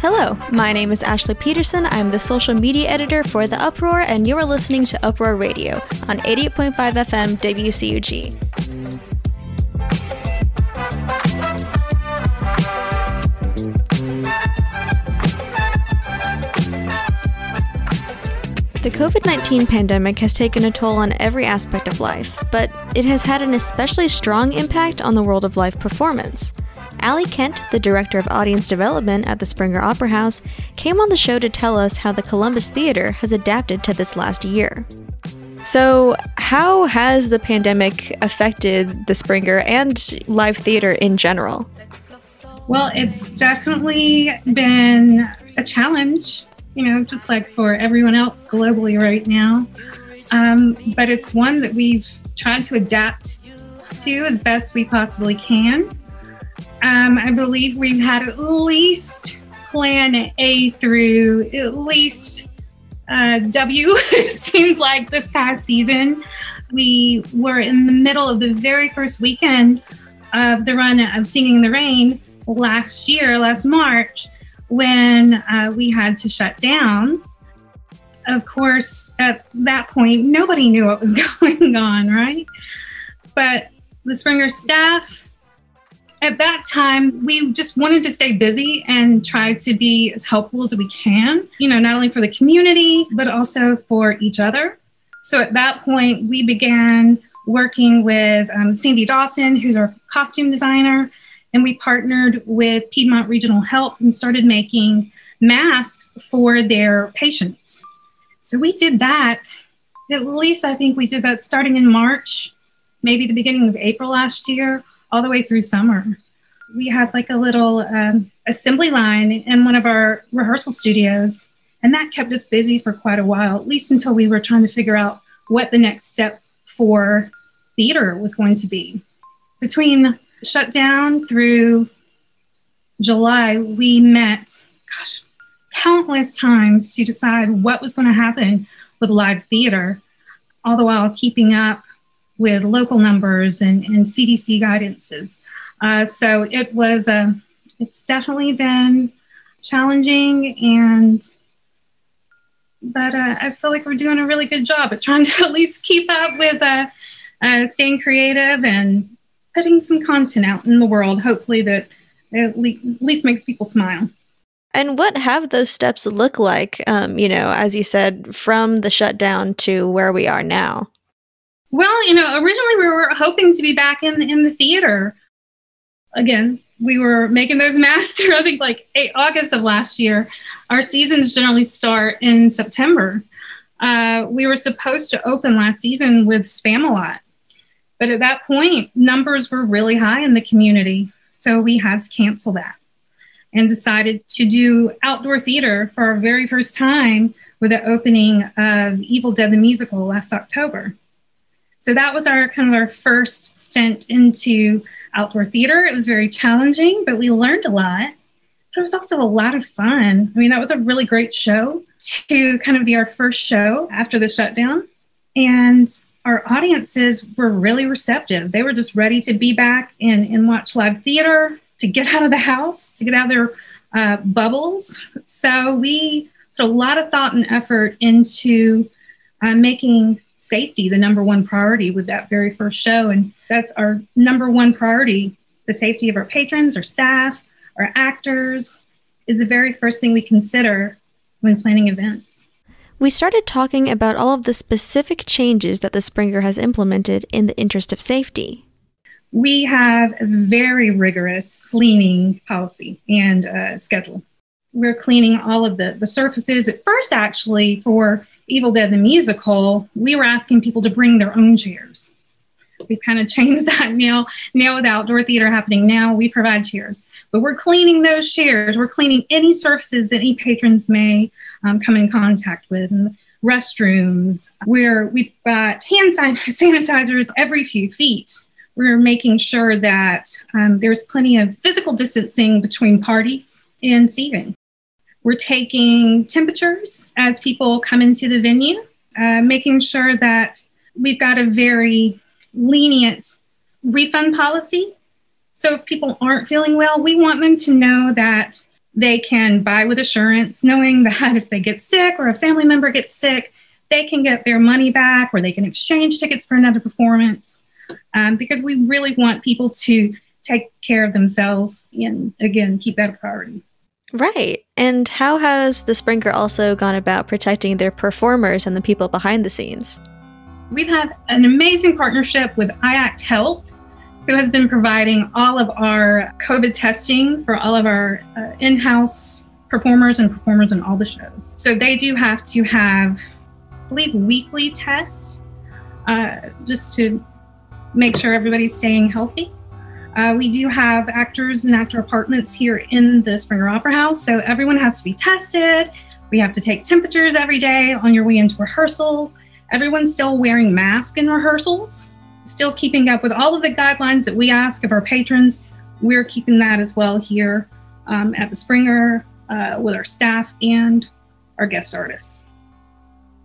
Hello, my name is Ashley Peterson. I'm the social media editor for The Uproar, and you are listening to Uproar Radio on 88.5 FM WCUG. The COVID 19 pandemic has taken a toll on every aspect of life, but it has had an especially strong impact on the world of live performance. Allie Kent, the director of audience development at the Springer Opera House, came on the show to tell us how the Columbus Theater has adapted to this last year. So, how has the pandemic affected the Springer and live theater in general? Well, it's definitely been a challenge you know, just like for everyone else globally right now. Um, but it's one that we've tried to adapt to as best we possibly can. Um, I believe we've had at least plan A through at least uh, W. it seems like this past season, we were in the middle of the very first weekend of the run of Singing in the Rain last year, last March when uh, we had to shut down. Of course, at that point, nobody knew what was going on, right? But the Springer staff, at that time, we just wanted to stay busy and try to be as helpful as we can, you know, not only for the community, but also for each other. So at that point, we began working with um, Sandy Dawson, who's our costume designer, and we partnered with Piedmont Regional Health and started making masks for their patients. So we did that. At least I think we did that starting in March, maybe the beginning of April last year, all the way through summer. We had like a little um, assembly line in one of our rehearsal studios, and that kept us busy for quite a while, at least until we were trying to figure out what the next step for theater was going to be. Between shutdown through July, we met, gosh, countless times to decide what was going to happen with live theater, all the while keeping up with local numbers and, and CDC guidances. Uh, so it was, uh, it's definitely been challenging and but uh, I feel like we're doing a really good job at trying to at least keep up with uh, uh, staying creative and putting some content out in the world, hopefully that at least makes people smile. And what have those steps look like, um, you know, as you said, from the shutdown to where we are now? Well, you know, originally we were hoping to be back in, in the theater. Again, we were making those masks through, I think, like eight, August of last year. Our seasons generally start in September. Uh, we were supposed to open last season with Spamalot. But at that point, numbers were really high in the community. So we had to cancel that and decided to do outdoor theater for our very first time with the opening of Evil Dead the Musical last October. So that was our kind of our first stint into outdoor theater. It was very challenging, but we learned a lot. But it was also a lot of fun. I mean, that was a really great show to kind of be our first show after the shutdown. And our audiences were really receptive. They were just ready to be back and, and watch live theater, to get out of the house, to get out of their uh, bubbles. So we put a lot of thought and effort into uh, making safety the number one priority with that very first show. And that's our number one priority the safety of our patrons, our staff, our actors is the very first thing we consider when planning events we started talking about all of the specific changes that the Springer has implemented in the interest of safety. We have a very rigorous cleaning policy and uh, schedule. We're cleaning all of the, the surfaces. At first, actually, for Evil Dead the musical, we were asking people to bring their own chairs. We've kind of changed that now. Now, with outdoor theater happening, now we provide chairs, but we're cleaning those chairs. We're cleaning any surfaces that any patrons may um, come in contact with. And restrooms, where we've got hand sanitizers every few feet. We're making sure that um, there's plenty of physical distancing between parties and seating. We're taking temperatures as people come into the venue, uh, making sure that we've got a very lenient refund policy. So if people aren't feeling well, we want them to know that they can buy with assurance, knowing that if they get sick or a family member gets sick, they can get their money back or they can exchange tickets for another performance. Um, because we really want people to take care of themselves and, again, keep that a priority. Right. And how has the Springer also gone about protecting their performers and the people behind the scenes? We've had an amazing partnership with IACT Health, who has been providing all of our COVID testing for all of our uh, in house performers and performers in all the shows. So they do have to have, I believe, weekly tests uh, just to make sure everybody's staying healthy. Uh, we do have actors and actor apartments here in the Springer Opera House, so everyone has to be tested. We have to take temperatures every day on your way into rehearsals. Everyone's still wearing masks in rehearsals, still keeping up with all of the guidelines that we ask of our patrons. We're keeping that as well here um, at the Springer uh, with our staff and our guest artists.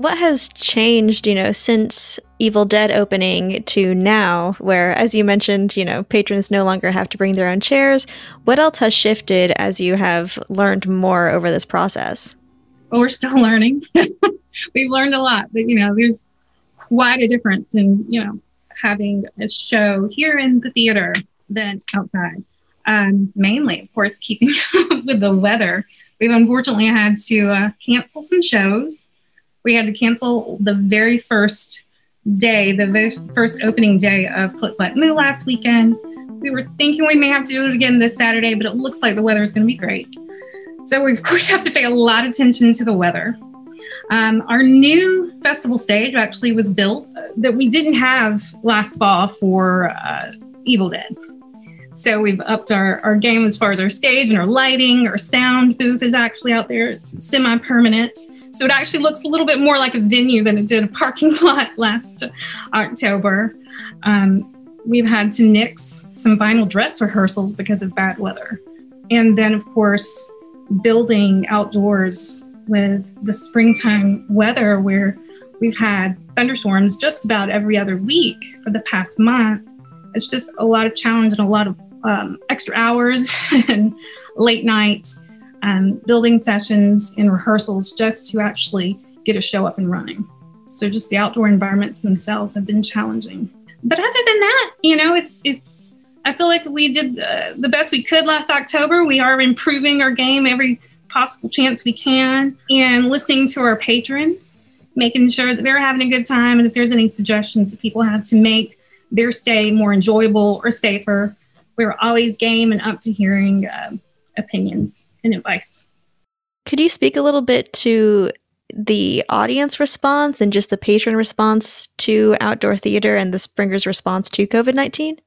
What has changed, you know, since Evil Dead opening to now, where, as you mentioned, you know, patrons no longer have to bring their own chairs? What else has shifted as you have learned more over this process? Well, we're still learning. We've learned a lot, but, you know, there's quite a difference in, you know, having a show here in the theater than outside. Um, mainly, of course, keeping up with the weather. We've unfortunately had to uh, cancel some shows we had to cancel the very first day, the very first opening day of Click Clack Moo last weekend. We were thinking we may have to do it again this Saturday, but it looks like the weather is going to be great. So we of course have to pay a lot of attention to the weather. Um, our new festival stage actually was built uh, that we didn't have last fall for uh, Evil Dead. So we've upped our, our game as far as our stage and our lighting. Our sound booth is actually out there. It's semi permanent. So it actually looks a little bit more like a venue than it did a parking lot last October. Um, we've had to nix some vinyl dress rehearsals because of bad weather. And then, of course, building outdoors with the springtime weather where we've had thunderstorms just about every other week for the past month. It's just a lot of challenge and a lot of um, extra hours and late nights um, building sessions and rehearsals just to actually get a show up and running. So just the outdoor environments themselves have been challenging. But other than that, you know, it's it's. I feel like we did uh, the best we could last October. We are improving our game every possible chance we can, and listening to our patrons, making sure that they're having a good time, and if there's any suggestions that people have to make their stay more enjoyable or safer, we're always game and up to hearing uh, opinions and advice. Could you speak a little bit to the audience response and just the patron response to outdoor theater and the Springer's response to COVID 19?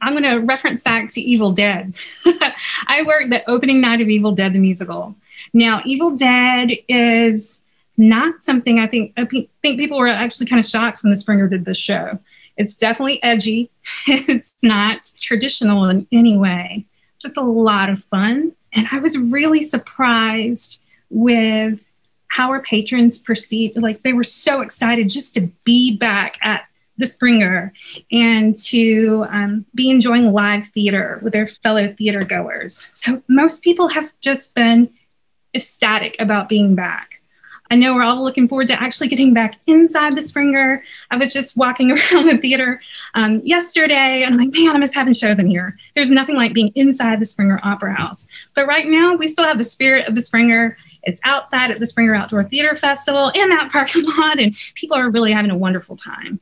I'm going to reference back to Evil Dead. I worked the opening night of Evil Dead the musical. Now, Evil Dead is not something I think I think people were actually kind of shocked when the Springer did this show. It's definitely edgy. it's not traditional in any way. Just a lot of fun. And I was really surprised with how our patrons perceived, like they were so excited just to be back at the Springer and to um, be enjoying live theater with their fellow theater goers. So most people have just been ecstatic about being back. I know we're all looking forward to actually getting back inside the Springer. I was just walking around the theater um, yesterday and I'm like, man, I miss having shows in here. There's nothing like being inside the Springer Opera House. But right now, we still have the spirit of the Springer. It's outside at the Springer Outdoor Theater Festival in that parking lot, and people are really having a wonderful time.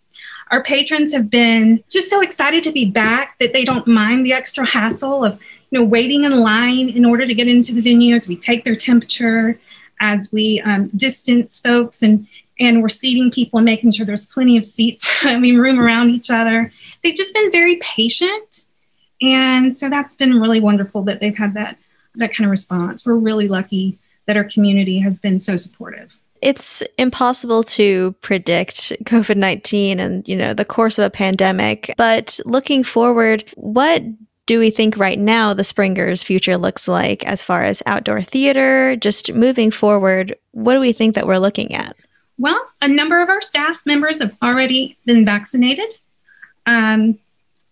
Our patrons have been just so excited to be back that they don't mind the extra hassle of you know waiting in line in order to get into the venue as we take their temperature as we um, distance folks and and we're seating people and making sure there's plenty of seats, I mean, room around each other. They've just been very patient. And so that's been really wonderful that they've had that, that kind of response. We're really lucky that our community has been so supportive. It's impossible to predict COVID 19 and, you know, the course of a pandemic. But looking forward, what do we think right now the Springer's future looks like as far as outdoor theater? Just moving forward, what do we think that we're looking at? Well, a number of our staff members have already been vaccinated. Um,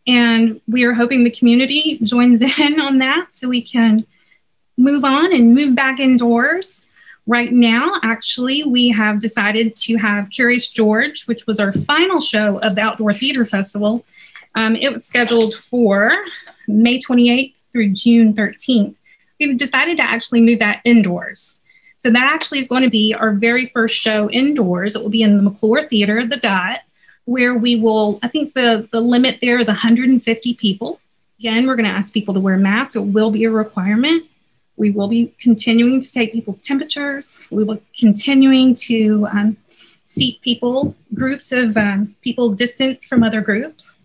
and we are hoping the community joins in on that so we can move on and move back indoors. Right now, actually, we have decided to have Curious George, which was our final show of the Outdoor Theater Festival. Um, it was scheduled for May 28th through June 13th. We've decided to actually move that indoors. So that actually is going to be our very first show indoors. It will be in the McClure Theater, the Dot, where we will, I think the, the limit there is 150 people. Again, we're going to ask people to wear masks. It will be a requirement. We will be continuing to take people's temperatures. We will be continuing to um, seat people, groups of um, people distant from other groups.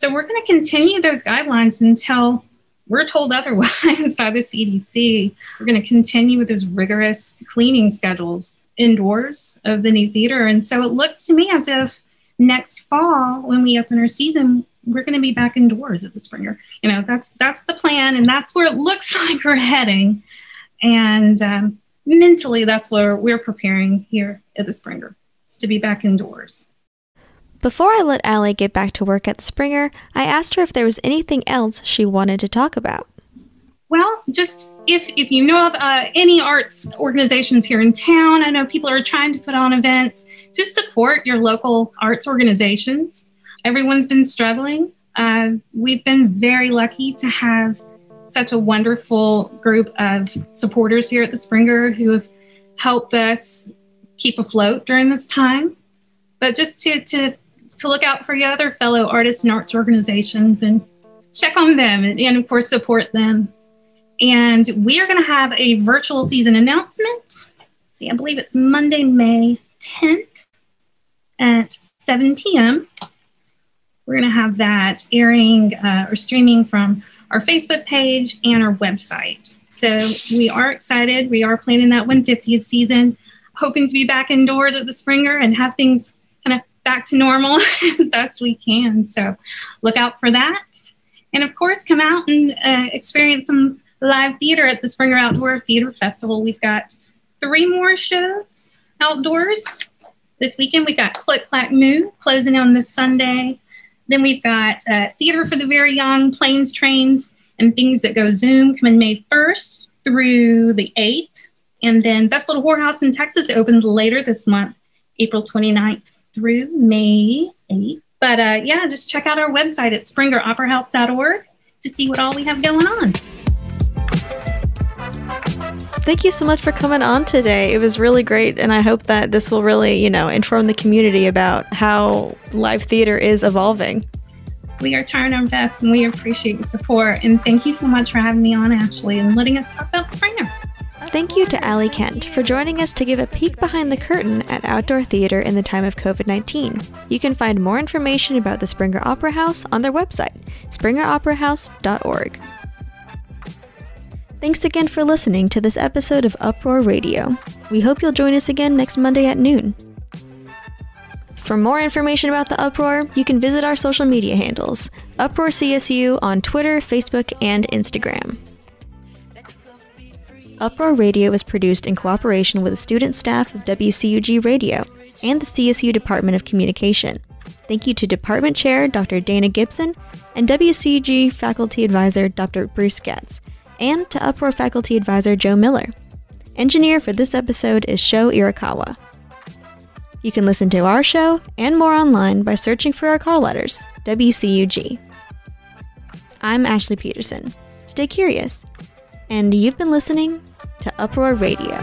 So we're going to continue those guidelines until we're told otherwise by the CDC. We're going to continue with those rigorous cleaning schedules indoors of the new theater. And so it looks to me as if next fall, when we open our season, we're going to be back indoors at the Springer. You know, that's that's the plan, and that's where it looks like we're heading. And um, mentally, that's where we're preparing here at the Springer, is to be back indoors. Before I let Allie get back to work at the Springer, I asked her if there was anything else she wanted to talk about. Well, just if if you know of uh, any arts organizations here in town, I know people are trying to put on events. Just support your local arts organizations. Everyone's been struggling. Uh, we've been very lucky to have such a wonderful group of supporters here at the Springer who have helped us keep afloat during this time. But just to to to look out for your other fellow artists and arts organizations and check on them and, and of course support them. And we are going to have a virtual season announcement. See, I believe it's Monday, May 10th at 7 p.m. We're going to have that airing uh, or streaming from our Facebook page and our website. So we are excited. We are planning that 150th season, hoping to be back indoors at the Springer and have things back to normal as best we can. So look out for that. And of course, come out and uh, experience some live theater at the Springer Outdoor Theater Festival. We've got three more shows outdoors. This weekend, We've got Click Clack Moo closing on this Sunday. Then we've got uh, Theater for the Very Young, Planes, Trains, and Things That Go Zoom coming May 1st through the 8th. And then Best Little Whorehouse in Texas opens later this month, April 29th through May 8th. But uh, yeah, just check out our website at springeroperahouse.org to see what all we have going on. Thank you so much for coming on today. It was really great, and I hope that this will really, you know, inform the community about how live theater is evolving. We are trying our best, and we appreciate the support. And thank you so much for having me on, Ashley, and letting us talk about Springer. Thank you to Allie Kent for joining us to give a peek behind the curtain at outdoor theater in the time of COVID 19. You can find more information about the Springer Opera House on their website, springeroperahouse.org. Thanks again for listening to this episode of Uproar Radio. We hope you'll join us again next Monday at noon. For more information about the Uproar, you can visit our social media handles Uproar CSU on Twitter, Facebook, and Instagram. Uproar Radio is produced in cooperation with the student staff of WCUG Radio and the CSU Department of Communication. Thank you to Department Chair Dr. Dana Gibson and WCUG Faculty Advisor Dr. Bruce Getz, and to Uproar Faculty Advisor Joe Miller. Engineer for this episode is Sho Irakawa. You can listen to our show and more online by searching for our call letters, WCUG. I'm Ashley Peterson. Stay curious. And you've been listening to Uproar Radio.